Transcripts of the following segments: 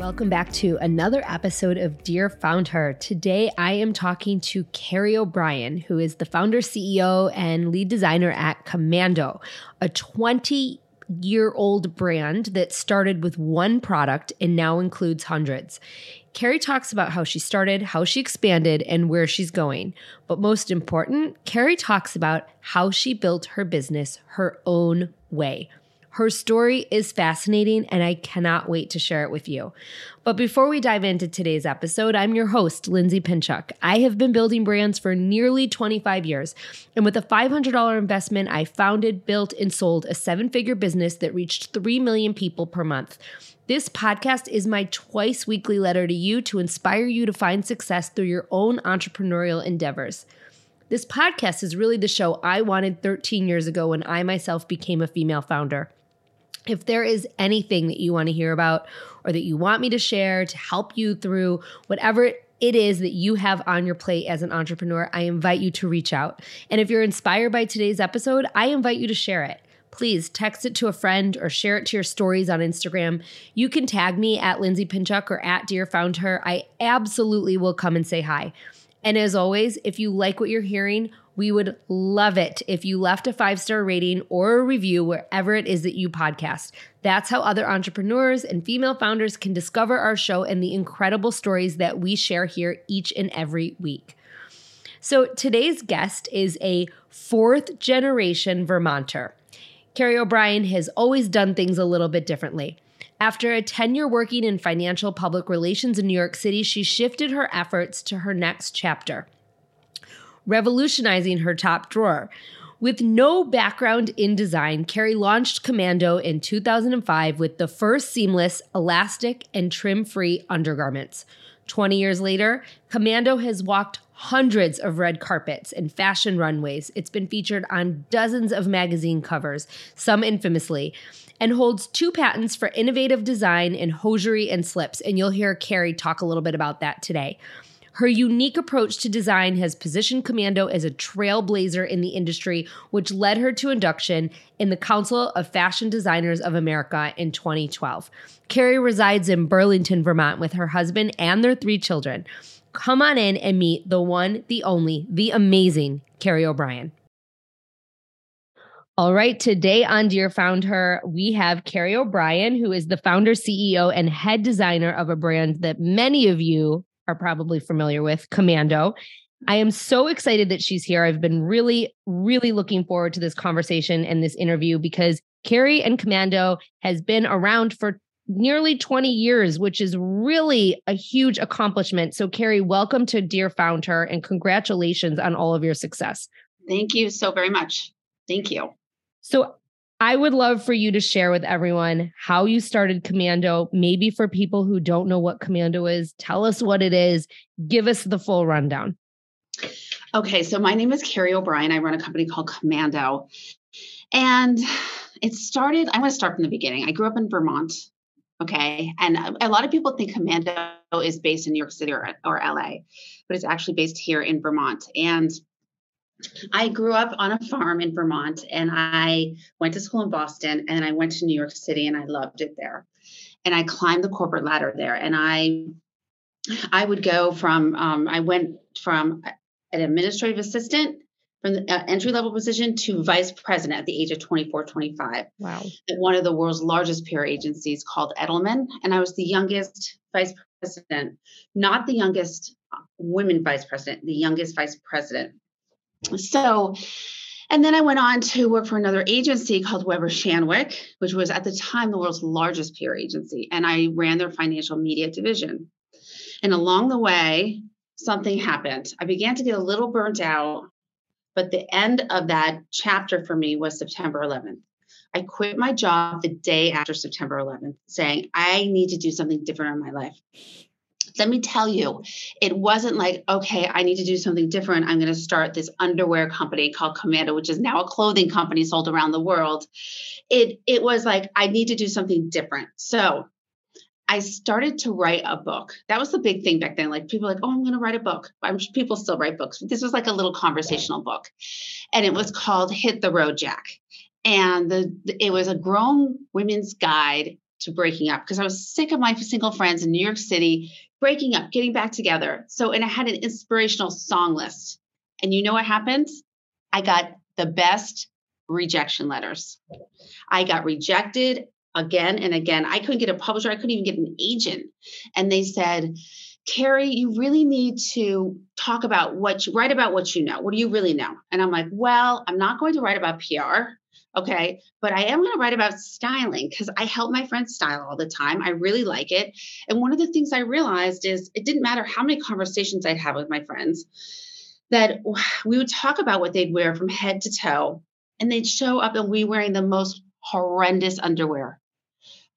Welcome back to another episode of Dear Founder. Today I am talking to Carrie O'Brien, who is the founder, CEO, and lead designer at Commando, a 20 year old brand that started with one product and now includes hundreds. Carrie talks about how she started, how she expanded, and where she's going. But most important, Carrie talks about how she built her business her own way. Her story is fascinating, and I cannot wait to share it with you. But before we dive into today's episode, I'm your host, Lindsay Pinchuk. I have been building brands for nearly 25 years, and with a $500 investment, I founded, built, and sold a seven figure business that reached 3 million people per month. This podcast is my twice weekly letter to you to inspire you to find success through your own entrepreneurial endeavors. This podcast is really the show I wanted 13 years ago when I myself became a female founder. If there is anything that you want to hear about or that you want me to share to help you through whatever it is that you have on your plate as an entrepreneur, I invite you to reach out. And if you're inspired by today's episode, I invite you to share it. Please text it to a friend or share it to your stories on Instagram. You can tag me at Lindsay Pinchuk or at Dear Found Her. I absolutely will come and say hi. And as always, if you like what you're hearing, we would love it if you left a five star rating or a review wherever it is that you podcast. That's how other entrepreneurs and female founders can discover our show and the incredible stories that we share here each and every week. So today's guest is a fourth generation Vermonter. Carrie O'Brien has always done things a little bit differently. After a tenure working in financial public relations in New York City, she shifted her efforts to her next chapter revolutionizing her top drawer. With no background in design, Carrie launched Commando in 2005 with the first seamless, elastic, and trim free undergarments. 20 years later, Commando has walked hundreds of red carpets and fashion runways. It's been featured on dozens of magazine covers, some infamously, and holds two patents for innovative design in hosiery and slips. And you'll hear Carrie talk a little bit about that today. Her unique approach to design has positioned Commando as a trailblazer in the industry, which led her to induction in the Council of Fashion Designers of America in 2012. Carrie resides in Burlington, Vermont with her husband and their three children. Come on in and meet the one, the only, the amazing Carrie O'Brien. All right, today on Dear Found Her, we have Carrie O'Brien, who is the founder, CEO, and head designer of a brand that many of you are probably familiar with, Commando. I am so excited that she's here. I've been really, really looking forward to this conversation and this interview because Carrie and Commando has been around for nearly 20 years, which is really a huge accomplishment. So, Carrie, welcome to Dear Found Her and congratulations on all of your success. Thank you so very much. Thank you. So, I would love for you to share with everyone how you started Commando. Maybe for people who don't know what Commando is, tell us what it is. Give us the full rundown. Okay, so my name is Carrie O'Brien. I run a company called Commando. And it started, I want to start from the beginning. I grew up in Vermont. Okay. And a lot of people think Commando is based in New York City or, or LA, but it's actually based here in Vermont. And I grew up on a farm in Vermont and I went to school in Boston and I went to New York City and I loved it there. And I climbed the corporate ladder there and I I would go from um, I went from an administrative assistant from the uh, entry level position to vice president at the age of 24 25 wow at one of the world's largest PR agencies called Edelman and I was the youngest vice president not the youngest women vice president, the youngest vice president. So, and then I went on to work for another agency called Weber Shandwick, which was at the time the world's largest PR agency. And I ran their financial media division. And along the way, something happened. I began to get a little burnt out, but the end of that chapter for me was September 11th. I quit my job the day after September 11th, saying, I need to do something different in my life. Let me tell you, it wasn't like, okay, I need to do something different. I'm going to start this underwear company called Commando, which is now a clothing company sold around the world. It it was like I need to do something different. So I started to write a book. That was the big thing back then. Like people like, oh, I'm going to write a book. I'm people still write books. This was like a little conversational book, and it was called Hit the Road, Jack and the, it was a grown women's guide to breaking up because I was sick of my single friends in New York City breaking up, getting back together. So, and I had an inspirational song list. And you know what happened? I got the best rejection letters. I got rejected again and again. I couldn't get a publisher, I couldn't even get an agent. And they said, Carrie, you really need to talk about what you write about what you know. What do you really know? And I'm like, well, I'm not going to write about PR. Okay. But I am going to write about styling because I help my friends style all the time. I really like it. And one of the things I realized is it didn't matter how many conversations I'd have with my friends, that we would talk about what they'd wear from head to toe. And they'd show up and we wearing the most horrendous underwear.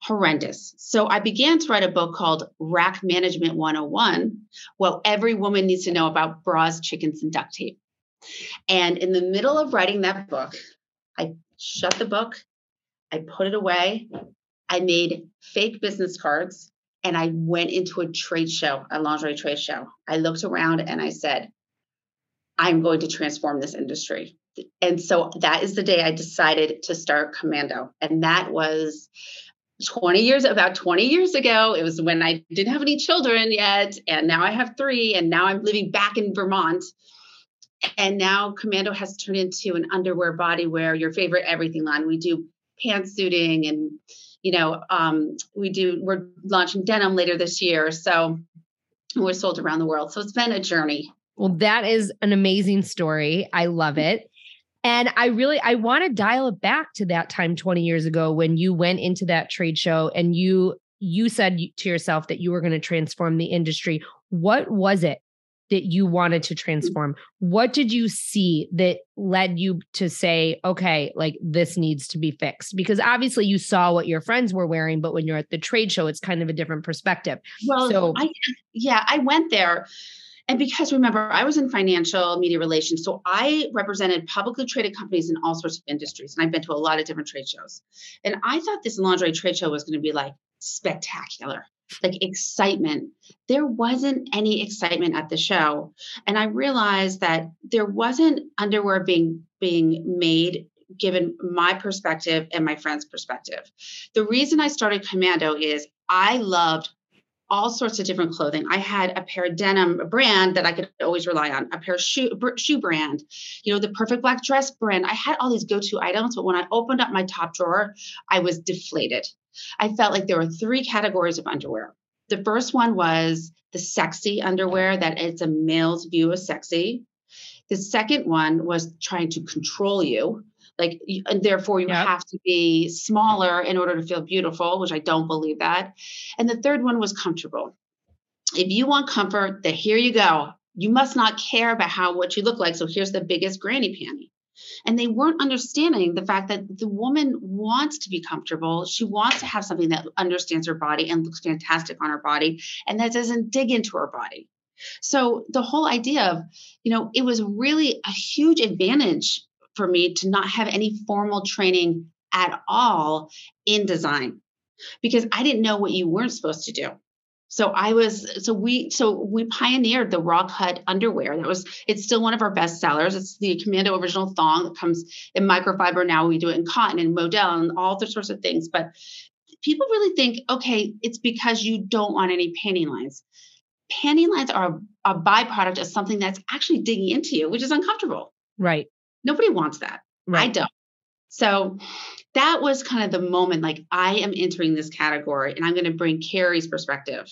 Horrendous. So I began to write a book called Rack Management 101, what every woman needs to know about bras, chickens, and duct tape. And in the middle of writing that book, I shut the book, I put it away, I made fake business cards, and I went into a trade show, a lingerie trade show. I looked around and I said, I'm going to transform this industry. And so that is the day I decided to start Commando. And that was 20 years, about 20 years ago. It was when I didn't have any children yet. And now I have three. And now I'm living back in Vermont and now Commando has turned into an underwear bodywear, your favorite everything line. We do pantsuiting and you know, um, we do we're launching denim later this year. So we're sold around the world. So it's been a journey. Well, that is an amazing story. I love it. And I really I want to dial it back to that time 20 years ago when you went into that trade show and you you said to yourself that you were going to transform the industry. What was it that you wanted to transform? What did you see that led you to say, okay, like this needs to be fixed? Because obviously you saw what your friends were wearing, but when you're at the trade show, it's kind of a different perspective. Well, so I, yeah, I went there. And because remember, I was in financial media relations. So I represented publicly traded companies in all sorts of industries. And I've been to a lot of different trade shows. And I thought this lingerie trade show was going to be like spectacular like excitement. There wasn't any excitement at the show. And I realized that there wasn't underwear being being made given my perspective and my friend's perspective. The reason I started Commando is I loved all sorts of different clothing. I had a pair of denim brand that I could always rely on, a pair of shoe shoe brand, you know, the perfect black dress brand. I had all these go-to items, but when I opened up my top drawer, I was deflated. I felt like there were three categories of underwear. The first one was the sexy underwear, that it's a male's view of sexy. The second one was trying to control you, like, and therefore you yep. have to be smaller in order to feel beautiful, which I don't believe that. And the third one was comfortable. If you want comfort, then here you go. You must not care about how what you look like. So here's the biggest granny panty. And they weren't understanding the fact that the woman wants to be comfortable. She wants to have something that understands her body and looks fantastic on her body and that doesn't dig into her body. So the whole idea of, you know, it was really a huge advantage for me to not have any formal training at all in design because I didn't know what you weren't supposed to do. So I was so we so we pioneered the raw cut underwear. That was it's still one of our best sellers. It's the Commando original thong that comes in microfiber. Now we do it in cotton and modal and all the sorts of things. But people really think, okay, it's because you don't want any panty lines. Panty lines are a, a byproduct of something that's actually digging into you, which is uncomfortable. Right. Nobody wants that. Right. I don't. So that was kind of the moment like I am entering this category and I'm going to bring Carrie's perspective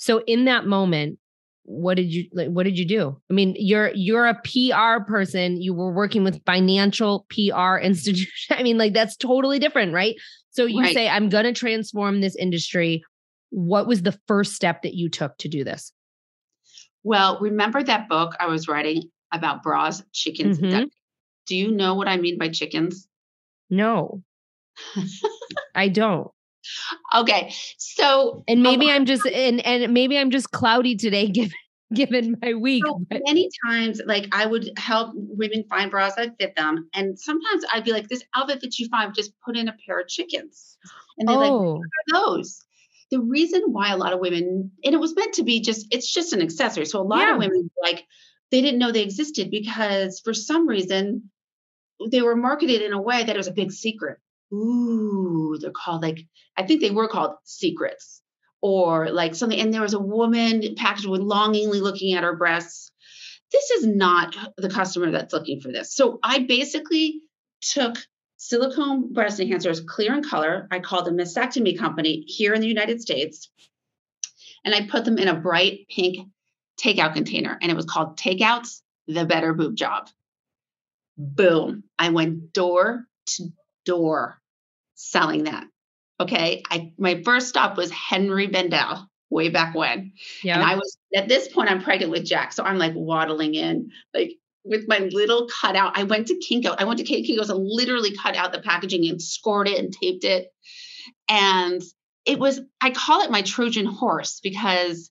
so in that moment, what did you like what did you do i mean you're you're a pr person you were working with financial pr institution i mean like that's totally different right so you right. say i'm going to transform this industry what was the first step that you took to do this well remember that book i was writing about bras chickens mm-hmm. do you know what i mean by chickens no i don't Okay. So and maybe um, I'm just and and maybe I'm just cloudy today given given my week. So many times like I would help women find bras that fit them. And sometimes I'd be like, this outfit that you fine, just put in a pair of chickens. And they're oh. like, what are those? The reason why a lot of women, and it was meant to be just, it's just an accessory. So a lot yeah. of women like they didn't know they existed because for some reason they were marketed in a way that it was a big secret ooh, they're called like, I think they were called secrets or like something. And there was a woman packaged with longingly looking at her breasts. This is not the customer that's looking for this. So I basically took silicone breast enhancers, clear in color. I called a mastectomy company here in the United States. And I put them in a bright pink takeout container. And it was called Takeouts, the Better Boob Job. Boom. I went door to door selling that. Okay. I my first stop was Henri Bendel way back when. Yeah. And I was at this point, I'm pregnant with Jack. So I'm like waddling in, like with my little cutout. I went to Kinko. I went to Kinko's and literally cut out the packaging and scored it and taped it. And it was, I call it my Trojan horse because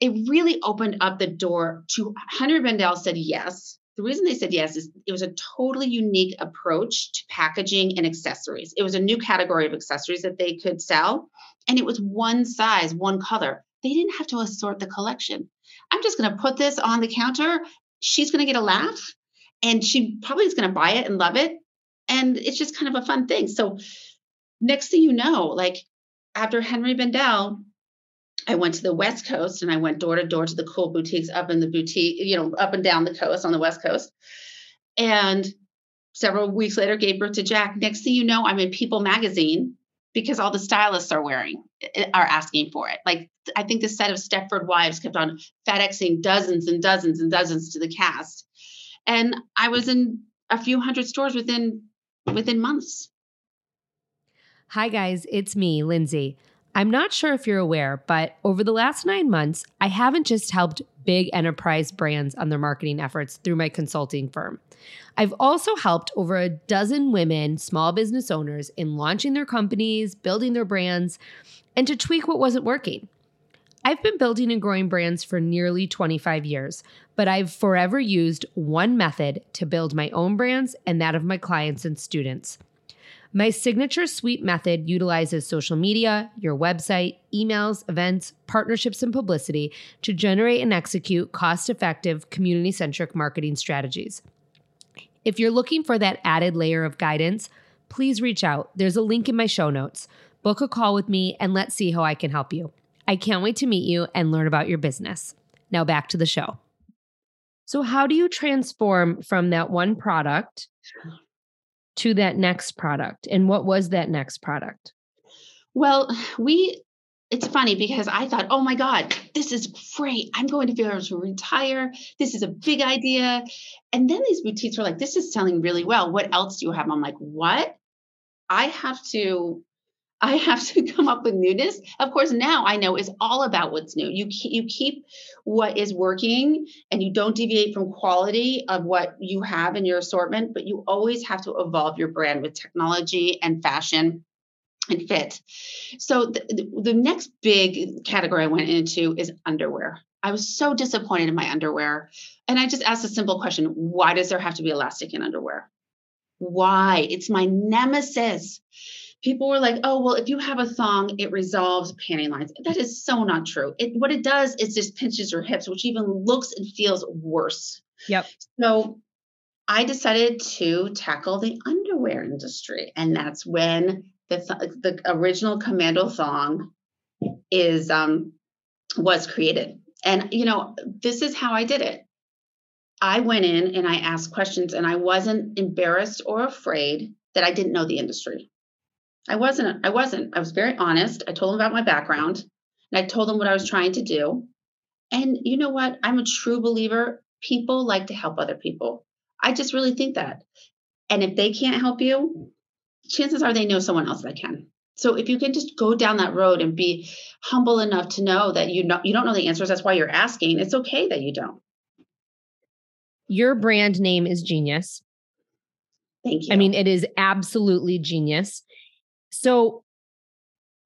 it really opened up the door to Henri Bendel said yes. The reason they said yes is it was a totally unique approach to packaging and accessories. It was a new category of accessories that they could sell, and it was one size, one color. They didn't have to assort the collection. I'm just going to put this on the counter. She's going to get a laugh, and she probably is going to buy it and love it. And it's just kind of a fun thing. So, next thing you know, like after Henri Bendel, I went to the West Coast and I went door to door to the cool boutiques up in the boutique, you know, up and down the coast on the West Coast. And several weeks later, gave birth to Jack. Next thing you know, I'm in People magazine because all the stylists are wearing are asking for it. Like I think the set of Stepford Wives kept on FedExing dozens and dozens and dozens to the cast. And I was in a few hundred stores within within months. Hi guys, it's me, Lindsay. I'm not sure if you're aware, but over the last nine months, I haven't just helped big enterprise brands on their marketing efforts through my consulting firm. I've also helped over a dozen women, small business owners, in launching their companies, building their brands, and to tweak what wasn't working. I've been building and growing brands for nearly 25 years, but I've forever used one method to build my own brands and that of my clients and students. My signature suite method utilizes social media, your website, emails, events, partnerships, and publicity to generate and execute cost effective, community centric marketing strategies. If you're looking for that added layer of guidance, please reach out. There's a link in my show notes. Book a call with me and let's see how I can help you. I can't wait to meet you and learn about your business. Now back to the show. So, how do you transform from that one product to that next product? And what was that next product? Well, we it's funny because I thought, oh my God, this is great. I'm going to be able to retire. This is a big idea. And then these boutiques were like, this is selling really well. What else do you have? I'm like, what? I have to I have to come up with newness. Of course, now I know it's all about what's new. You keep, you keep what is working and you don't deviate from quality of what you have in your assortment, but you always have to evolve your brand with technology and fashion and fit. So the, the next big category I went into is underwear. I was so disappointed in my underwear. And I just asked a simple question why does there have to be elastic in underwear? Why? It's my nemesis people were like, oh, well, if you have a thong, it resolves panty lines. That is so not true. It, what it does is just pinches your hips, which even looks and feels worse. Yep. So I decided to tackle the underwear industry. And that's when the, th- the original commando thong is um, was created. And you know, this is how I did it. I went in and I asked questions and I wasn't embarrassed or afraid that I didn't know the industry. I wasn't. I wasn't. I was very honest. I told them about my background and I told them what I was trying to do. And you know what? I'm a true believer. People like to help other people. I just really think that. And if they can't help you, chances are they know someone else that can. So if you can just go down that road and be humble enough to know that you know you don't know the answers, that's why you're asking. It's okay that you don't. Your brand name is genius. Thank you. I mean, it is absolutely genius. So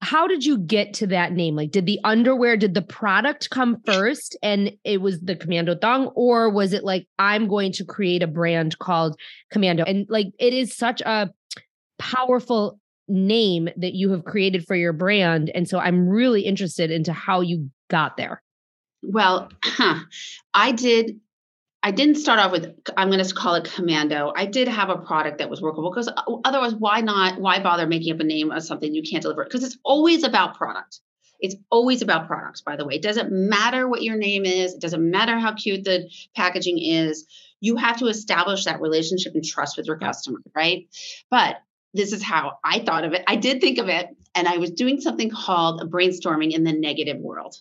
how did you get to that name? Like, did the underwear, did the product come first and it was the Commando thong, or was it like, I'm going to create a brand called Commando? And like, it is such a powerful name that you have created for your brand. And so I'm really interested into how you got there. Well, huh, I did I didn't start off with I'm going to call it Commando. I did have a product that was workable because uh, otherwise, why not? Why bother making up a name of something you can't deliver? Because it's always about product. It's always about products. By the way, it doesn't matter what your name is. It doesn't matter how cute the packaging is. You have to establish that relationship and trust with your customer, right? But this is how I thought of it. I did think of it, and I was doing something called a brainstorming in the negative world.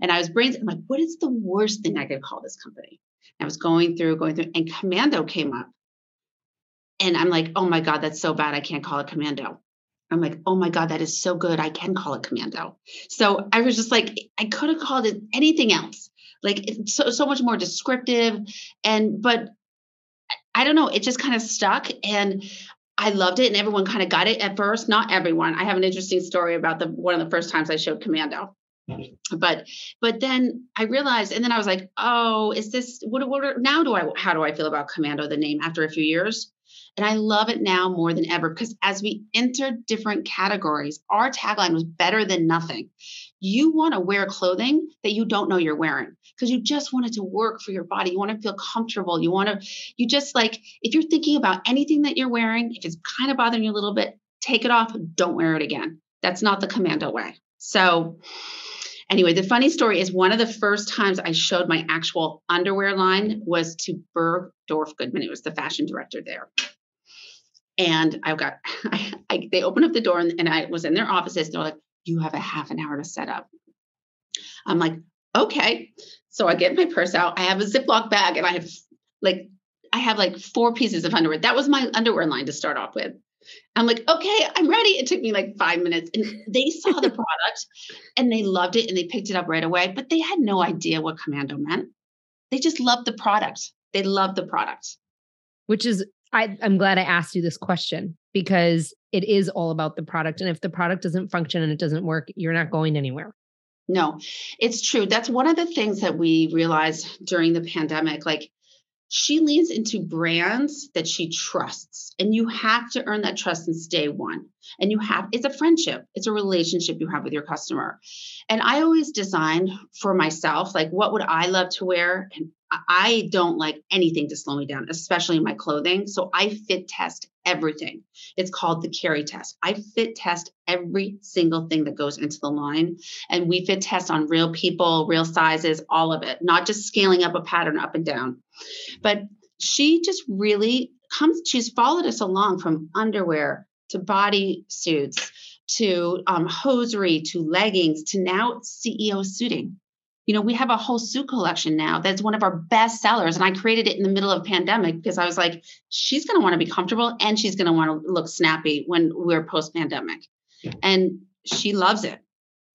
And I was brainstorming, like, what is the worst thing I could call this company? I was going through, going through, and Commando came up. And I'm like, oh my God, that's so bad. I can't call it Commando. I'm like, oh my God, that is so good. I can call it Commando. So I was just like, I could have called it anything else. Like it's so so much more descriptive. And but I don't know, it just kind of stuck. And I loved it, and everyone kind of got it at first. Not everyone. I have an interesting story about the one of the first times I showed Commando but but then i realized and then i was like oh is this what, what now do i how do i feel about commando the name after a few years? And i love it now more than ever because as we enter different categories our tagline was better than nothing. You want to wear clothing that you don't know you're wearing because you just want it to work for your body. You want to feel comfortable. You want to you just like if you're thinking about anything that you're wearing if it's kind of bothering you a little bit take it off don't wear it again. That's not the commando way. So Anyway, the funny story is one of the first times I showed my actual underwear line was to Bergdorf Goodman. It was the fashion director there. And I got, I, I, they opened up the door and, and I was in their offices. They're like, you have a half an hour to set up. I'm like, okay. So I get my purse out. I have a Ziploc bag and I have like, I have like four pieces of underwear. That was my underwear line to start off with. I'm like, okay, I'm ready. It took me like five minutes. And they saw the product and they loved it and they picked it up right away, but they had no idea what Commando meant. They just loved the product. They loved the product. Which is, I, I'm glad I asked you this question because it is all about the product. And if the product doesn't function and it doesn't work, you're not going anywhere. No, it's true. That's one of the things that we realized during the pandemic. Like, she leans into brands that she trusts and you have to earn that trust since day one. And you have it's a friendship. It's a relationship you have with your customer. And i always design for myself like what would i love to wear? And I don't like anything to slow me down, especially in my clothing. So I fit test everything. It's called the Carrie test. I fit test every single thing that goes into the line. And we fit test on real people, real sizes, all of it, not just scaling up a pattern up and down. But she just really comes, she's followed us along from underwear to body suits to um, hosiery to leggings to now CEO suiting you know, we have a whole suit collection now that's one of our best sellers. And I created it in the middle of pandemic because I was like, she's going to want to be comfortable and she's going to want to look snappy when we're post pandemic. And she loves it.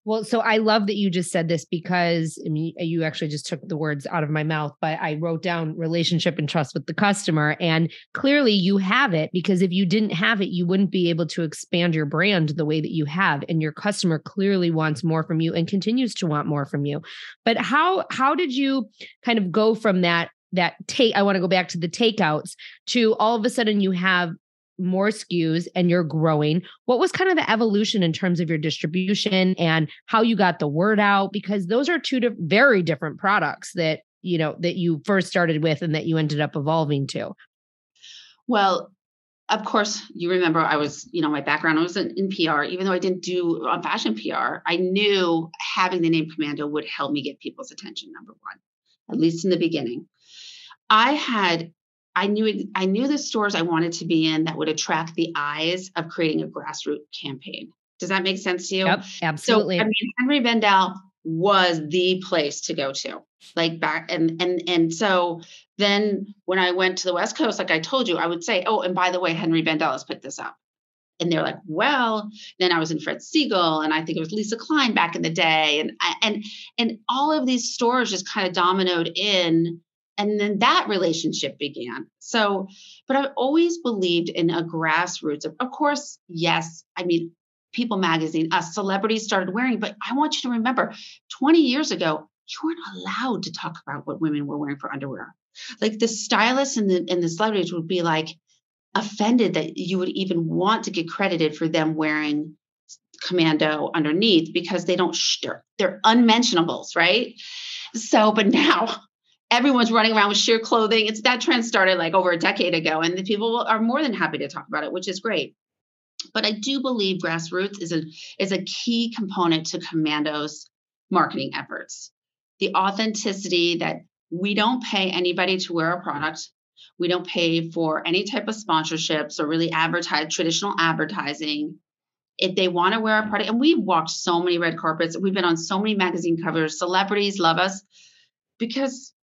Well, so I love that you just said this because I mean, you actually just took the words out of my mouth, but I wrote down relationship and trust with the customer. And clearly you have it because if you didn't have it, you wouldn't be able to expand your brand the way that you have. And your customer clearly wants more from you and continues to want more from you. But how how did you kind of go from that that take I want to go back to the takeouts to all of a sudden you have more SKUs and you're growing. What was kind of the evolution in terms of your distribution and how you got the word out? Because those are two very different products that, you know, that you first started with and that you ended up evolving to. Well, of course, you remember I was, you know, my background I was in, in PR. Even though I didn't do on fashion PR, I knew having the name Commando would help me get people's attention, number one, at least in the beginning. I had I knew I knew the stores I wanted to be in that would attract the eyes of creating a grassroots campaign. Does that make sense to you? Yep, absolutely. So, I mean, Henri Bendel was the place to go to like back and and and so then when i went to the west coast like i told you i would say oh and by the way henri Bendel's picked this up and they're like well then i was in fred segal and i think it was lisa kline back in the day and and and all of these stores just kind of dominoed in and then that relationship began. So but i've always believed in a grassroots of, of course yes i mean people magazine us celebrities started wearing but i want you to remember 20 years ago you weren't allowed to talk about what women were wearing for underwear. Like the stylists and the and the celebrities would be like offended that you would even want to get credited for them wearing commando underneath because they don't sh- they're, they're unmentionables right? So but now everyone's running around with sheer clothing. It's that trend started like over a decade ago, and the people are more than happy to talk about it, which is great. But I do believe grassroots is a is a key component to Commando's marketing efforts. The authenticity that we don't pay anybody to wear a product. We don't pay for any type of sponsorships or really advertise traditional advertising. If they want to wear a product, and we've walked so many red carpets, we've been on so many magazine covers, celebrities love us because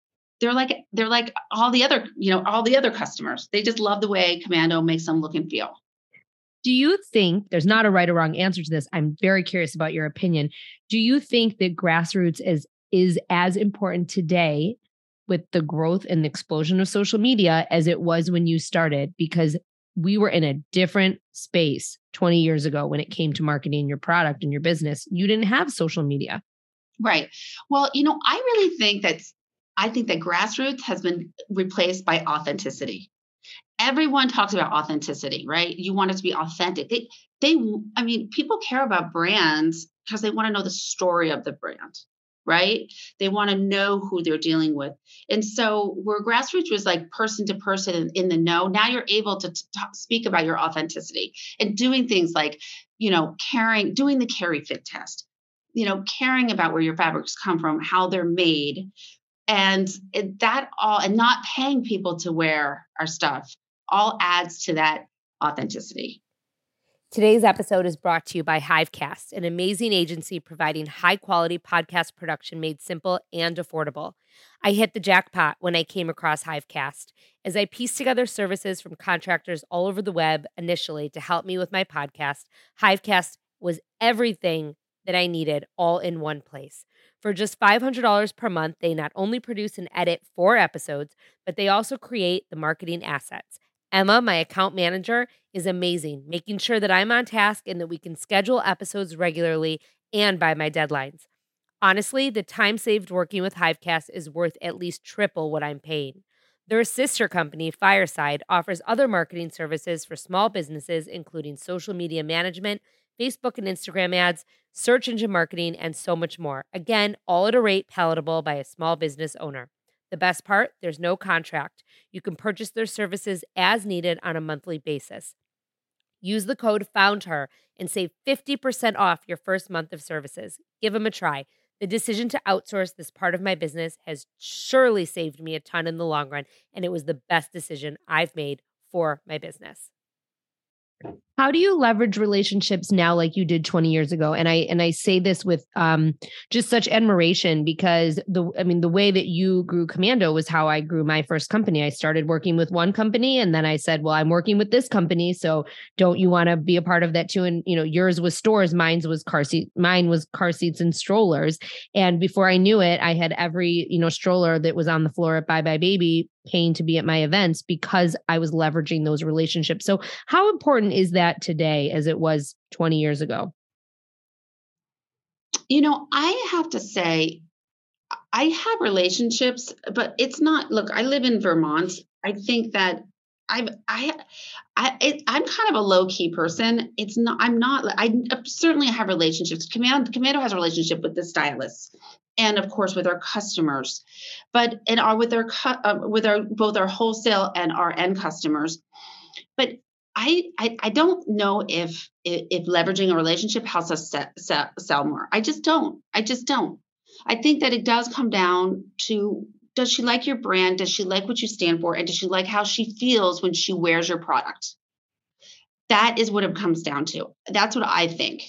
they're like they're like all the other you know all the other customers. They just love the way commando makes them look and feel. Do you think there's not a right or wrong answer to this i'm very curious about your opinion. Do you think that grassroots is is as important today with the growth and the explosion of social media as it was when you started? Because we were in a different space 20 years ago when it came to marketing your product and your business. You didn't have social media. Right. Well you know i really think that I think that grassroots has been replaced by authenticity. Everyone talks about authenticity, right? You want it to be authentic. They, they, I mean, people care about brands because they want to know the story of the brand, right? They want to know who they're dealing with. And so, where grassroots was like person to person in, the know, now you're able to t- speak about your authenticity and doing things like, you know, caring, doing the Carrie fit test, you know, caring about where your fabrics come from, how they're made, and it, that all and not paying people to wear our stuff all adds to that authenticity Today's episode is brought to you by Hivecast, an amazing agency providing high quality podcast production made simple and affordable. I hit the jackpot when I came across Hivecast as I pieced together services from contractors all over the web initially to help me with my podcast. Hivecast was everything that I needed all in one place. For just $500 per month, they not only produce and edit four episodes, but they also create the marketing assets. Emma, my account manager, is amazing, making sure that I'm on task and that we can schedule episodes regularly and by my deadlines. Honestly, the time saved working with Hivecast is worth at least triple what I'm paying. Their sister company, Fireside, offers other marketing services for small businesses, including social media management, Facebook and Instagram ads, search engine marketing, and so much more. Again, all at a rate palatable by a small business owner. The best part there's no contract. You can purchase their services as needed on a monthly basis. Use the code FOUNDHER and save 50% off your first month of services. Give them a try. The decision to outsource this part of my business has surely saved me a ton in the long run, and it was the best decision I've made for my business. How do you leverage relationships now like you did 20 years ago? And I and I say this with um just such admiration because the I mean the way that you grew Commando was how I grew my first company. I started working with one company and then I said, "Well, I'm working with this company, so don't you want to be a part of that too?" And you know, yours was stores, mine's was car seat, mine was car seats and strollers. And before I knew it, I had every, you know, stroller that was on the floor at buybuy BABY paying to be at my events because I was leveraging those relationships. So, how important is that today as it was 20 years ago? You know, I have to say, I have relationships, but it's not, look, I live in Vermont. I think that I've, I, I, it, I'm kind of a low key person. It's not, I'm not, I certainly have relationships. Command, Commando has a relationship with the stylists and of course with our customers but in our with our uh, with our both our wholesale and our end customers but I, I, I don't know if, if, if leveraging a relationship helps us sell, sell, sell more. I just don't. I just don't. I think that it does come down to does she like your brand? Does she like what you stand for? And does she like how she feels when she wears your product? That is what it comes down to. That's what I think.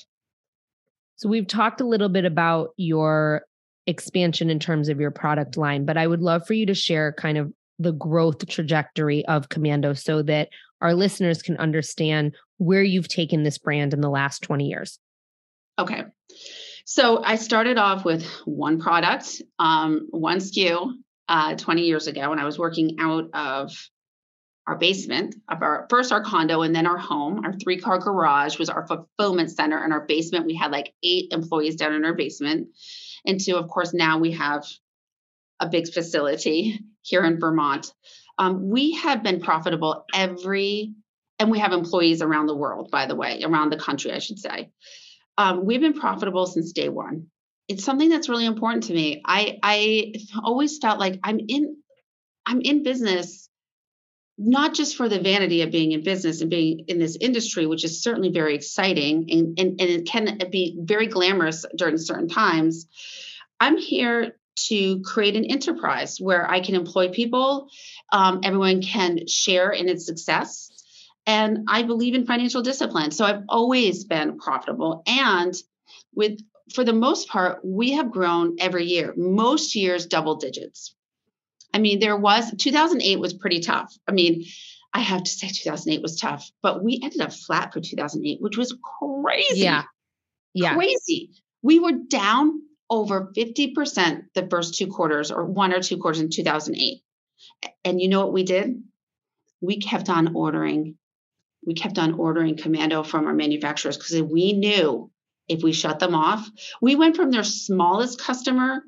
So we've talked a little bit about your expansion in terms of your product line, but I would love for you to share kind of the growth trajectory of Commando so that our listeners can understand where you've taken this brand in the last 20 years. Okay. So I started off with one product, um, one SKU uh, 20 years ago when I was working out of our basement of our first our condo and then our home our three car garage was our fulfillment center in our basement we had like eight employees down in our basement and so of course now we have a big facility here in vermont um, we have been profitable every and we have employees around the world by the way around the country i should say. Um, we've been profitable since day one. It's something that's really important to me. I i always felt like i'm in i'm in business not just for the vanity of being in business and being in this industry, which is certainly very exciting and, and, and it can be very glamorous during certain times. I'm here to create an enterprise where I can employ people, um, everyone can share in its success. And I believe in financial discipline. So I've always been profitable. And with for the most part, we have grown every year, most years double digits. I mean, there was 2008 was pretty tough. I mean, I have to say 2008 was tough, but we ended up flat for 2008, which was crazy. Yeah. Yeah. Crazy. We were down over 50% the first two quarters or one or two quarters in 2008. And you know what we did? We kept on ordering. We kept on ordering commando from our manufacturers because we knew if we shut them off, we went from their smallest customer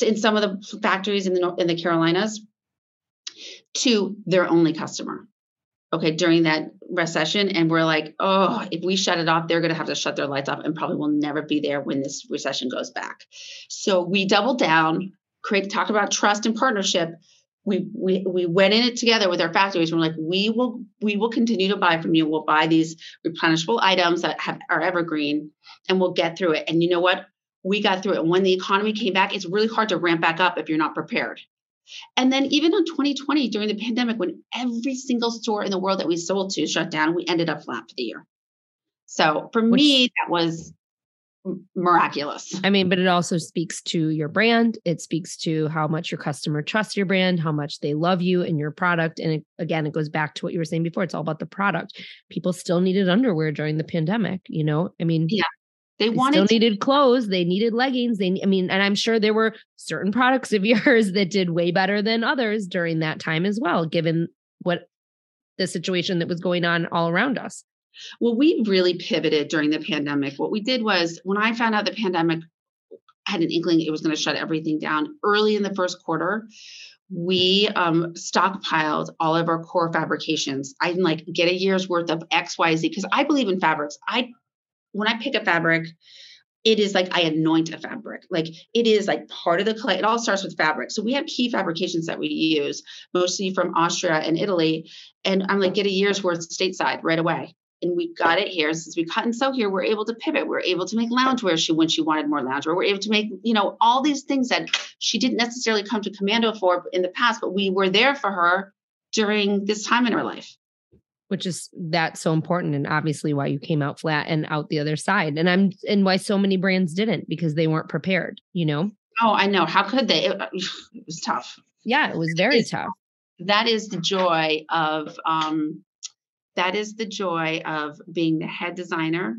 in some of the factories in the in the Carolinas to their only customer. Okay, during that recession, and we're like, oh, if we shut it off, they're going to have to shut their lights off, and probably will never be there when this recession goes back. So we doubled down, create, talk about trust and partnership. We we we went in it together with our factories. We're like, we will we will continue to buy from you. We'll buy these replenishable items that have are evergreen, and we'll get through it. And you know what? we got through it. And when the economy came back, it's really hard to ramp back up if you're not prepared. And then even in 2020, during the pandemic, when every single store in the world that we sold to shut down, we ended up flat for the year. So for Which, me, that was miraculous. I mean, but it also speaks to your brand. It speaks to how much your customer trusts your brand, how much they love you and your product. And it, again, it goes back to what you were saying before. It's all about the product. People still needed underwear during the pandemic. You know, I mean, yeah. They, wanted still needed clothes. They needed leggings. They, I mean, and I'm sure there were certain products of yours that did way better than others during that time as well, given what the situation that was going on all around us. Well, we really pivoted during the pandemic. What we did was when I found out the pandemic had an inkling it was going to shut everything down early in the first quarter, we um, stockpiled all of our core fabrications. I didn't like get a year's worth of XYZ because I believe in fabrics. I when I pick a fabric, it is like I anoint a fabric. Like it is like part of the clay. It all starts with fabric. So we have key fabrications that we use, mostly from Austria and Italy. And I'm like, get a year's worth stateside right away. And we got it here. Since we cut and sew here, we're able to pivot. We're able to make loungewear she when she wanted more loungewear. We're able to make, you know, all these things that she didn't necessarily come to Commando for in the past, but we were there for her during this time in her life which is that's so important and obviously why you came out flat and out the other side. And i'm and why so many brands didn't because they weren't prepared you know? Oh i know. How could they? It, it was tough. Yeah it was very it's, tough. That is the joy of um that is the joy of being the head designer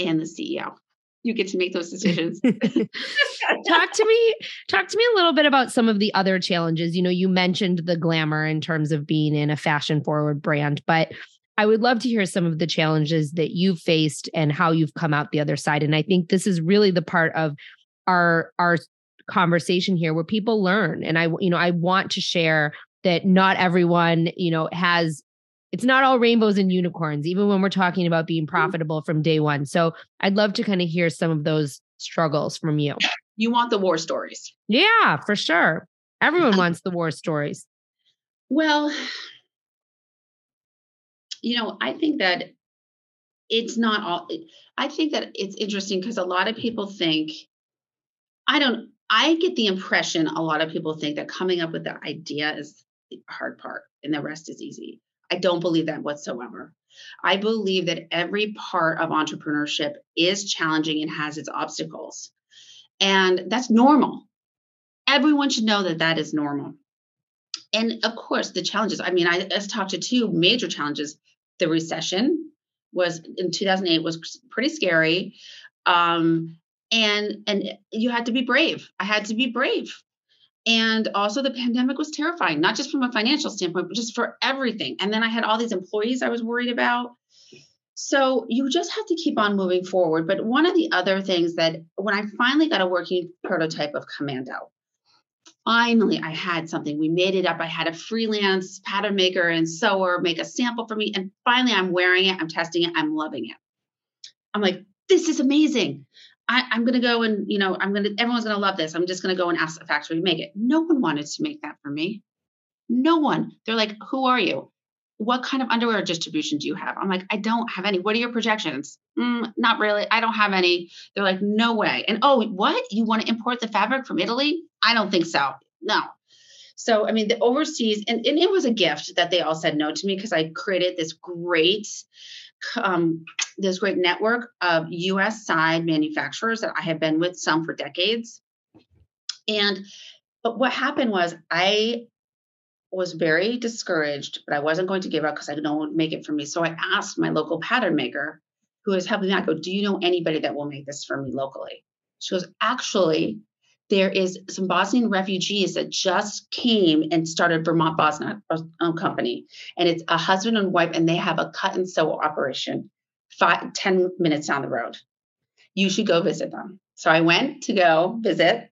and the ceo you get to make those decisions. talk to me, talk to me a little bit about some of the other challenges. You know, you mentioned the glamour in terms of being in a fashion forward brand, but I would love to hear some of the challenges that you've faced and how you've come out the other side. And I think this is really the part of our our conversation here where people learn. And I, you know, I want to share that not everyone, you know, has it's not all rainbows and unicorns, even when we're talking about being mm-hmm. profitable from day one. So I'd love to kind of hear some of those struggles from you. You want the war stories. Yeah, for sure. Everyone wants the war stories. Well, you know, I think that it's not all, I think that it's interesting because a lot of people think, I don't, I get the impression a lot of people think that coming up with the idea is the hard part and the rest is easy. I don't believe that whatsoever. I believe that every part of entrepreneurship is challenging and has its obstacles. And that's normal. Everyone should know that that is normal. And of course, the challenges. I mean, I, I talked to two major challenges. The recession was in 2008 was pretty scary. Um, and and you had to be brave. I had to be brave. And also the pandemic was terrifying, not just from a financial standpoint, but just for everything. And then I had all these employees I was worried about. So you just have to keep on moving forward. But one of the other things that when I finally got a working prototype of Commando, finally I had something. We made it up. I had a freelance pattern maker and sewer make a sample for me. And finally I'm wearing it, I'm testing it, I'm loving it. I'm like, this is amazing. I, am going to go and, you know, I'm going to, everyone's going to love this. I'm just going to go and ask the factory to make it. No one wanted to make that for me. No one. They're like, who are you? What kind of underwear distribution do you have? I'm like, I don't have any. What are your projections? Mm, not really. I don't have any. They're like, no way. And oh, what? You want to import the fabric from Italy? I don't think so. No. So, I mean, the overseas, and, and it was a gift that they all said no to me because I created this great um, this great network of US side manufacturers that I have been with some for decades. And but what happened was I was very discouraged, but I wasn't going to give up because I know would make it for me. So I asked my local pattern maker who is helping me. I go, Do you know anybody that will make this for me locally? She goes, Actually, there is some Bosnian refugees that just came and started Vermont Bosnia um, Company. And it's a husband and wife, and they have a cut and sew operation five, 10 minutes down the road. You should go visit them. So I went to go visit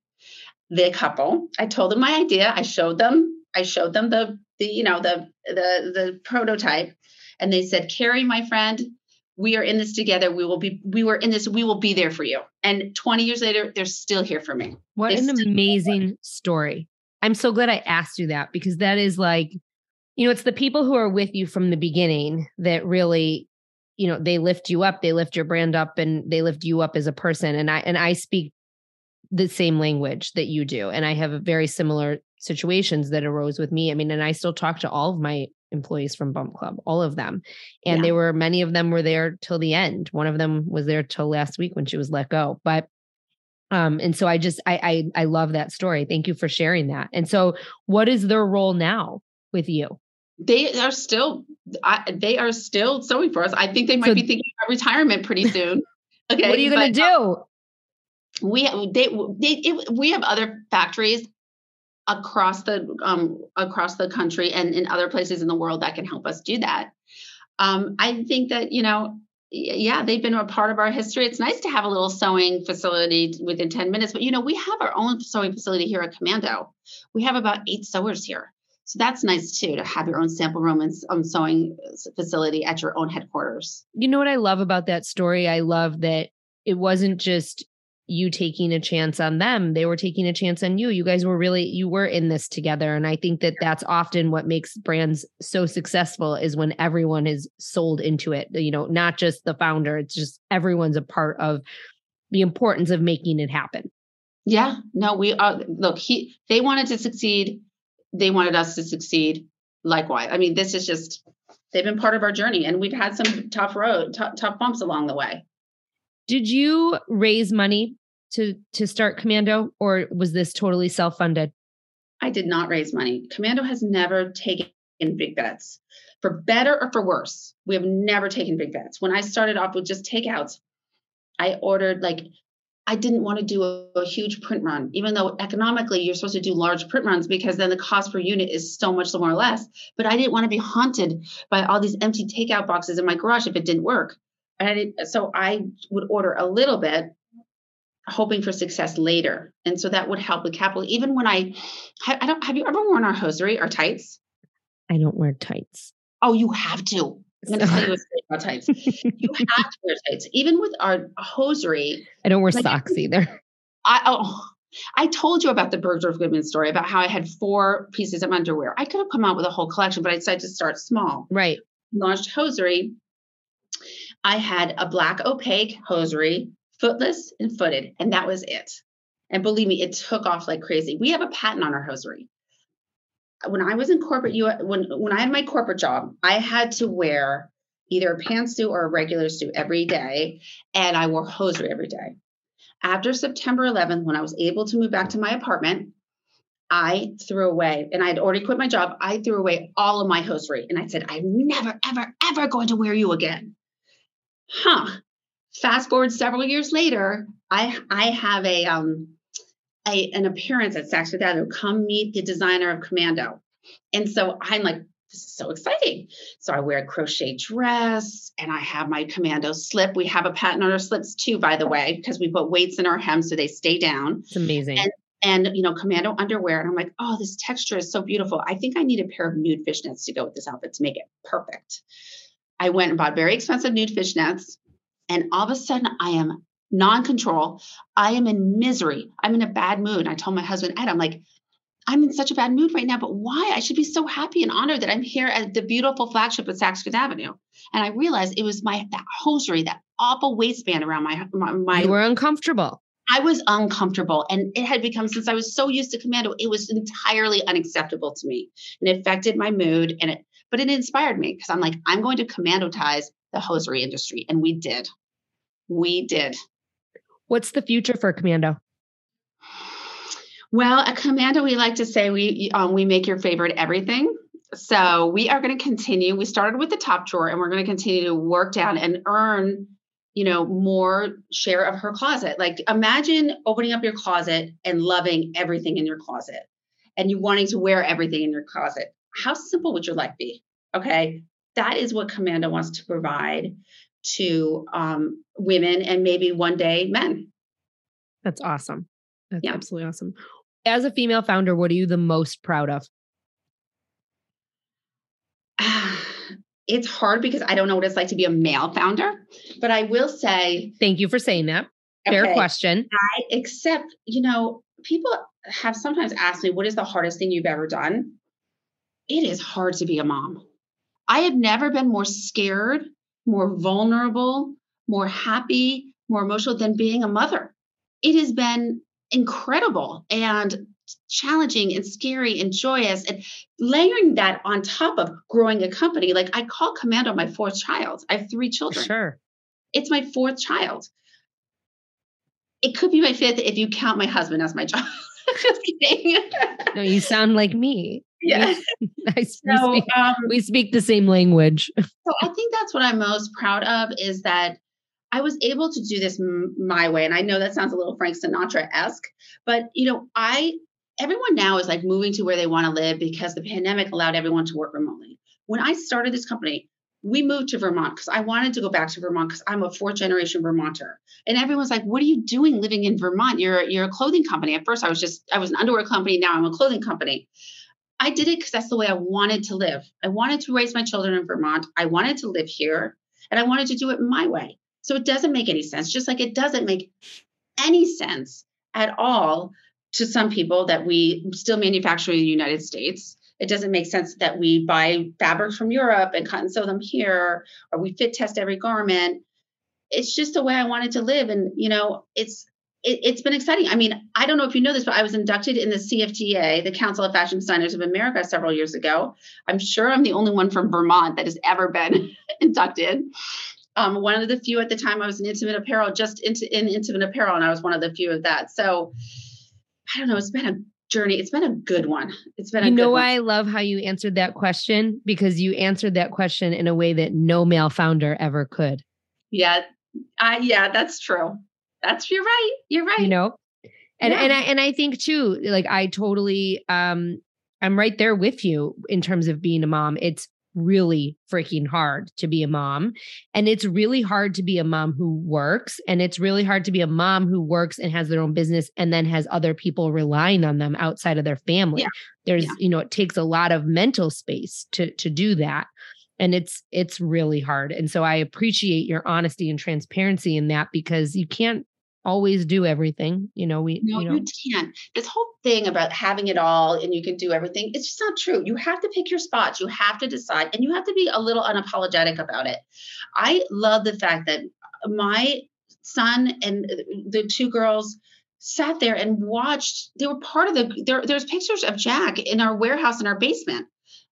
the couple. I told them my idea. I showed them, I showed them the, the, you know, the, the, the prototype. And they said, Carrie, my friend, we are in this together. We will be, we were in this, we will be there for you. And 20 years later, they're still here for me. What they an amazing story. I'm so glad I asked you that because that is like, you know, it's the people who are with you from the beginning that really, you know, they lift you up, they lift your brand up and they lift you up as a person. And I, and I speak the same language that you do. And I have very similar situations that arose with me. I mean, and I still talk to all of my employees from Bump Club, all of them. And yeah. they were many of them were there till the end. One of them was there till last week when she was let go. But um and so I just I I I love that story. Thank you for sharing that. And so what is their role now with you? They are still I, they are still sewing for us. I think they might so, be thinking about retirement pretty soon. Okay. What are you going to um, do? we they, they it, we have other factories across the um, across the country and in other places in the world that can help us do that. Um, I think that you know, yeah, they've been a part of our history. It's nice to have a little sewing facility within ten minutes, but you know, we have our own sewing facility here at Commando. We have about eight sewers here. So that's nice too to have your own sample room and um, sewing facility at your own headquarters. You know what I love about that story? I love that it wasn't just you taking a chance on them they were taking a chance on you. You guys were really you were in this together. And i think that that's often what makes brands so successful is when everyone is sold into it. You know not just the founder it's just everyone's a part of the importance of making it happen. Yeah no we are look he they wanted to succeed. They wanted us to succeed. Likewise i mean this is just they've been part of our journey and we've had some tough road t- tough bumps along the way. Did you raise money to to start Commando, or was this totally self funded? I did not raise money. Commando has never taken big bets, for better or for worse. We have never taken big bets. When I started off with just takeouts, I ordered like I didn't want to do a, a, huge print run, even though economically you're supposed to do large print runs because then the cost per unit is so much more or less. But I didn't want to be haunted by all these empty takeout boxes in my garage if it didn't work. And I didn't, so I would order a little bit hoping for success later. And so that would help with capital. Even when I, I don't, have you ever worn our hosiery, our tights? I don't wear tights. Oh, you have to. I'm going to tell you a story about tights. you have to wear tights. Even with our hosiery. I don't wear like, socks either. I, oh, I told you about the Bergdorf Goodman story about how I had four pieces of underwear. I could have come out with a whole collection, but I decided to start small. Right. Launched hosiery. I had a black opaque hosiery footless and footed, and that was it. And believe me, it took off like crazy. We have a patent on our hosiery. When I was in corporate, you when when I had my corporate job, I had to wear either a pantsuit or a regular suit every day, and I wore hosiery every day. After September 11th, when I was able to move back to my apartment, I threw away, and I had already quit my job. I threw away all of my hosiery, and I said, "I'm never, ever, ever going to wear you again." Huh? Fast forward several years later, I I have a um a, an appearance at Saks Fifth Avenue. Come meet the designer of Commando, and so I'm like, this is so exciting. So I wear a crochet dress and I have my commando slip. We have a patent on our slips too, by the way, because we put weights in our hem so they stay down. It's amazing. And, and you know, commando underwear. And I'm like, oh, this texture is so beautiful. I think I need a pair of nude fishnets to go with this outfit to make it perfect. I went and bought very expensive nude fishnets. And all of a sudden I am non-control. I am in misery. I'm in a bad mood. I told my husband, Ed, I'm like, I'm in such a bad mood right now, but why? I should be so happy and honored that I'm here at the beautiful flagship at Saks Fifth Avenue. And I realized it was my that hosiery, that awful waistband around my my. my you were uncomfortable. I was uncomfortable, and it had become since I was so used to commando, it was entirely unacceptable to me, and it affected my mood. And it, but it inspired me because I'm like, I'm going to commandotize the hosiery industry, and we did, we did. What's the future for Commando? Well, at Commando, we like to say we um, we make your favorite everything. So we are going to continue. We started with the top drawer, and we're going to continue to work down and earn, you know, more share of her closet. Like imagine opening up your closet and loving everything in your closet, and you wanting to wear everything in your closet. How simple would your life be? Okay, that is what Commando wants to provide to um, women and maybe one day men. That's awesome. That's yeah. absolutely awesome as a female founder, what are you the most proud of? It's hard because I don't know what it's like to be a male founder, but I will say. Thank you for saying that. Fair okay, question. I accept, you know, people have sometimes asked me, what is the hardest thing you've ever done? It is hard to be a mom. I have never been more scared, more vulnerable, more happy, more emotional than being a mother. It has been incredible and challenging and scary and joyous and layering that on top of growing a company. Like i call commando my fourth child. I have three children. Sure. It's my fourth child. It could be my fifth if you count my husband as my child. Just kidding. No you sound like me yeah I, so, we, speak, um, we speak the same language so i think that's what i'm most proud of is that I was able to do this m- my way. And I know that sounds a little Frank Sinatra esque, but you know, I, everyone now is like moving to where they want to live because the pandemic allowed everyone to work remotely. When I started this company, we moved to Vermont because I wanted to go back to Vermont because I'm a fourth generation Vermonter. And everyone's like, what are you doing living in Vermont? You're, you're a clothing company. At first, I was just, I was an underwear company. Now I'm a clothing company. I did it because that's the way I wanted to live. I wanted to raise my children in Vermont. I wanted to live here and I wanted to do it my way. So it doesn't make any sense, just like it doesn't make any sense at all to some people that we still manufacture in the United States. It doesn't make sense that we buy fabrics from Europe and cut and sew them here, or we fit test every garment. It's just the way I wanted to live. And, you know, it's, it, has been exciting. I mean, I don't know if you know this, but I was inducted in the CFDA, the Council of Fashion Designers of America, several years ago. I'm sure I'm the only one from Vermont that has ever been inducted um, one of the few at the time I was in intimate apparel, just into in intimate apparel, and I was one of the few of that. So I don't know. It's been a journey. It's been a good one. It's been. You know why. I love how you answered that question because you answered that question in a way that no male founder ever could. Yeah, I yeah, that's true. That's you're right. You're right. You know, and yeah. and I and I think too, like I totally um I'm right there with you in terms of being a mom. It's really freaking hard to be a mom. And it's really hard to be a mom who works. And it's really hard to be a mom who works and has their own business and then has other people relying on them outside of their family. Yeah. There's, yeah. you know, it takes a lot of mental space to to do that. And it's it's really hard. And so I appreciate your honesty and transparency in that because you can't always do everything. You know, we no, you, know. you can't. This whole thing about having it all and you can do everything, it's just not true. You have to pick your spots. You have to decide and you have to be a little unapologetic about it. I love the fact that my son and uh, the two girls sat there and watched they were part of the there there's pictures of jack in our warehouse in our basement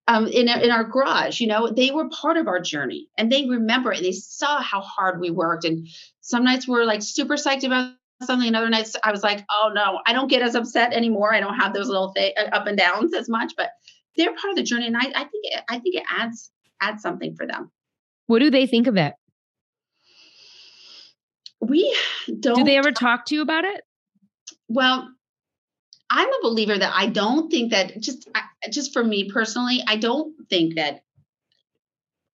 um, in, in our garage. You know, they were part of our journey and they remember it. They saw how hard we worked. And some nights we're like super psyched about something. And other nights I was like, oh no, I don't get as upset anymore. I don't have those little th- uh, up and downs as much, but they're part of the journey. And I, I think it, I think it adds adds something for them. What do they think of it? We don't. Do they ever talk to you about it? Well, I'm a believer that I don't think that just just for me personally, I don't think that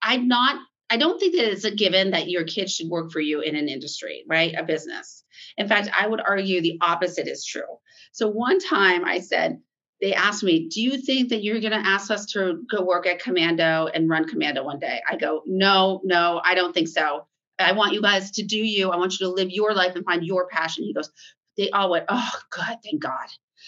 I'm not I don't think that it's a given that your kids should work for you in an industry, right? A business. In fact, I would argue the opposite is true. So one time I said, they asked me, Do you think that you're going to ask us to go work at Commando and run Commando one day? I go, No, no, I don't think so. I want you guys to do you. I want you to live your life and find your passion. He goes, They all went, Oh, God, thank God.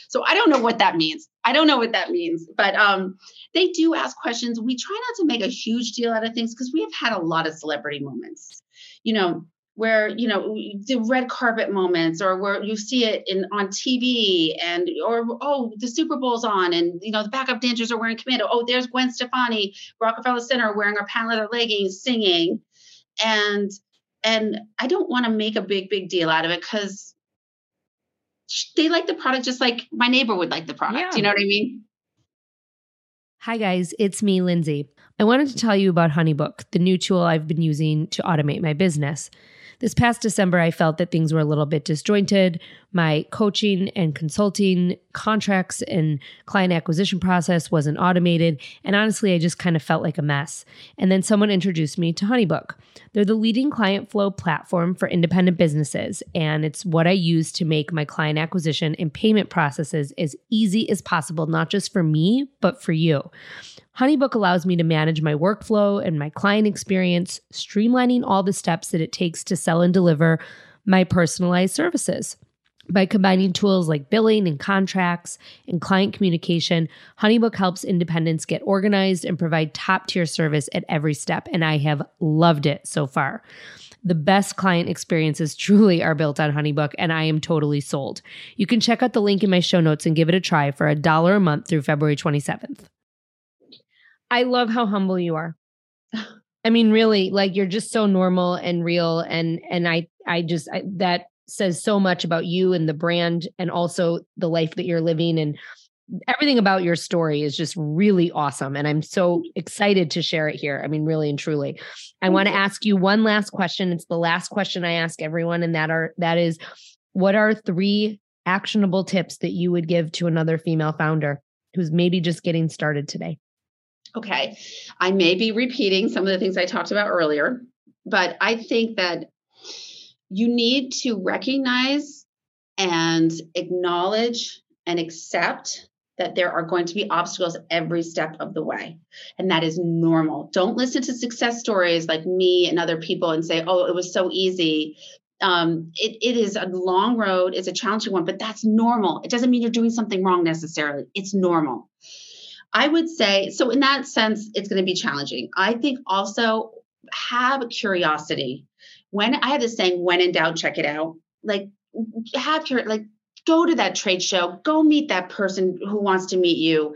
So I don't know what that means. I don't know what that means, but um, they do ask questions. We try not to make a huge deal out of things because we have had a lot of celebrity moments. You know, where you know the red carpet moments or where you see it in on TV and or oh the Super Bowl's on and you know the backup dancers are wearing commando oh there's Gwen Stefani Rockefeller Center wearing her patent leather leggings singing and and I don't want to make a big big deal out of it because they like the product just like my neighbor would like the product yeah. you know what I mean Hi guys it's me Lindsay I wanted to tell you about HoneyBook the new tool I've been using to automate my business this past December, I felt that things were a little bit disjointed. My coaching and consulting contracts and client acquisition process wasn't automated. And honestly, I just kind of felt like a mess. And then someone introduced me to HoneyBook. They're the leading client flow platform for independent businesses. And it's what I use to make my client acquisition and payment processes as easy as possible, not just for me, but for you. HoneyBook allows me to manage my workflow and my client experience, streamlining all the steps that it takes to sell and deliver my personalized services. By combining tools like billing and contracts and client communication, HoneyBook helps independents get organized and provide top tier service at every step. And I have loved it so far. The best client experiences truly are built on HoneyBook, and I am totally sold. You can check out the link in my show notes and give it a try for a dollar a month through February 27th. I love how humble you are. I mean, really, like you're just so normal and real, and and I I just I, that says so much about you and the brand, and also the life that you're living, and everything about your story is just really awesome. And I'm so excited to share it here. I mean, really and truly. I want to ask you one last question. It's the last question I ask everyone, and that are that is, what are three actionable tips that you would give to another female founder who's maybe just getting started today? Okay. I may be repeating some of the things I talked about earlier, but I think that you need to recognize and acknowledge and accept that there are going to be obstacles every step of the way. And that is normal. Don't listen to success stories like me and other people and say, oh, it was so easy. Um, it, it is a long road, it's a challenging one, but that's normal. It doesn't mean you're doing something wrong necessarily. It's normal. I would say, so in that sense, it's going to be challenging. I think also have curiosity. When I have this saying, when in doubt, check it out. Like, have your, like, go to that trade show, go meet that person who wants to meet you.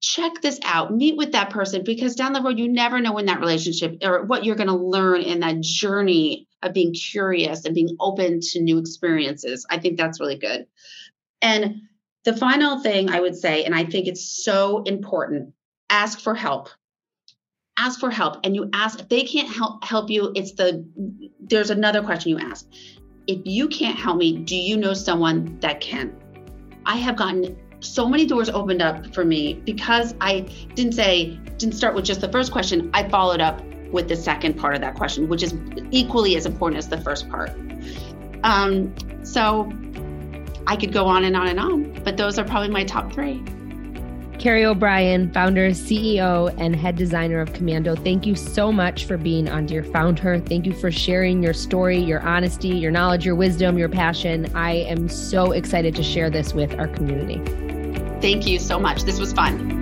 Check this out, meet with that person because down the road, you never know when that relationship or what you're going to learn in that journey of being curious and being open to new experiences. I think that's really good. And the final thing I would say, and I think it's so important ask for help. Ask for help. And you ask, if they can't help help you, it's the there's another question you ask. If you can't help me, do you know someone that can? I have gotten so many doors opened up for me because I didn't say, didn't start with just the first question. I followed up with the second part of that question, which is equally as important as the first part. Um, so I could go on and on and on, but those are probably my top three. Carrie O'Brien, founder, CEO, and head designer of Commando, thank you so much for being on Dear Founder. Thank you for sharing your story, your honesty, your knowledge, your wisdom, your passion. I am so excited to share this with our community. Thank you so much. This was fun.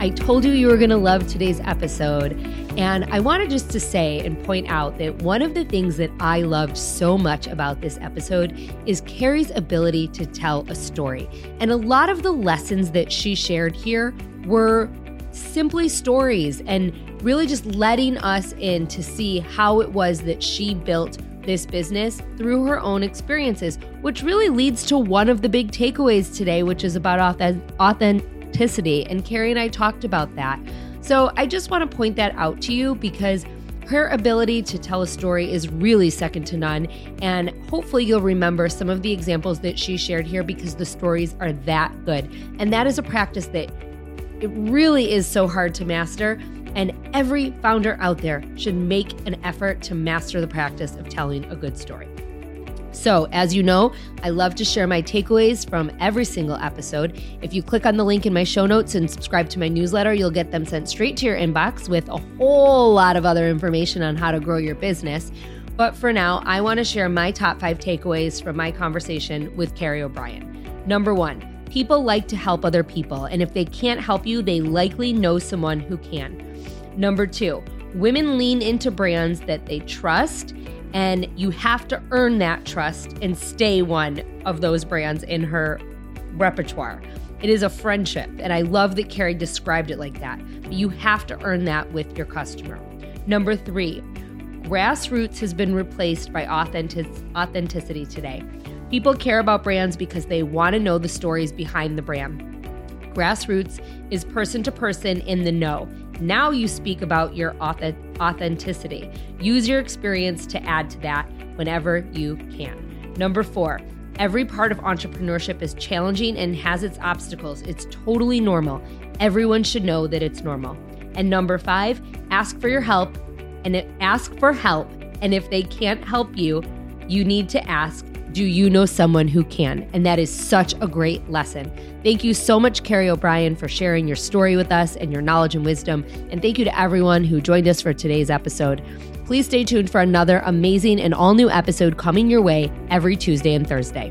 I told you you were going to love today's episode. And I wanted just to say and point out that one of the things that I loved so much about this episode is Carrie's ability to tell a story. And a lot of the lessons that she shared here were simply stories and really just letting us in to see how it was that she built this business through her own experiences, which really leads to one of the big takeaways today, which is about authenticity. And Carrie and I talked about that. So I just want to point that out to you because her ability to tell a story is really second to none. And hopefully, you'll remember some of the examples that she shared here because the stories are that good. And that is a practice that it really is so hard to master. And every founder out there should make an effort to master the practice of telling a good story. So, as you know, I love to share my takeaways from every single episode. If you click on the link in my show notes and subscribe to my newsletter, you'll get them sent straight to your inbox with a whole lot of other information on how to grow your business. But for now, I want to share my top five takeaways from my conversation with Carrie O'Brien. Number one, people like to help other people, and if they can't help you, they likely know someone who can. Number two, women lean into brands that they trust and you have to earn that trust and stay one of those brands in her repertoire. It is a friendship. And I love that Carrie described it like that. But you have to earn that with your customer. Number three, grassroots has been replaced by authentic- authenticity today. People care about brands because they want to know the stories behind the brand. Grassroots is person to person in the know. Now you speak about your authenticity. Use your experience to add to that whenever you can. Number four, every part of entrepreneurship is challenging and has its obstacles. It's totally normal. Everyone should know that it's normal. And number five, ask for your help and ask for help. And if they can't help you, you need to ask do you know someone who can? And that is such a great lesson. Thank you so much, Carrie O'Brien, for sharing your story with us and your knowledge and wisdom. And thank you to everyone who joined us for today's episode. Please stay tuned for another amazing and all new episode coming your way every Tuesday and Thursday.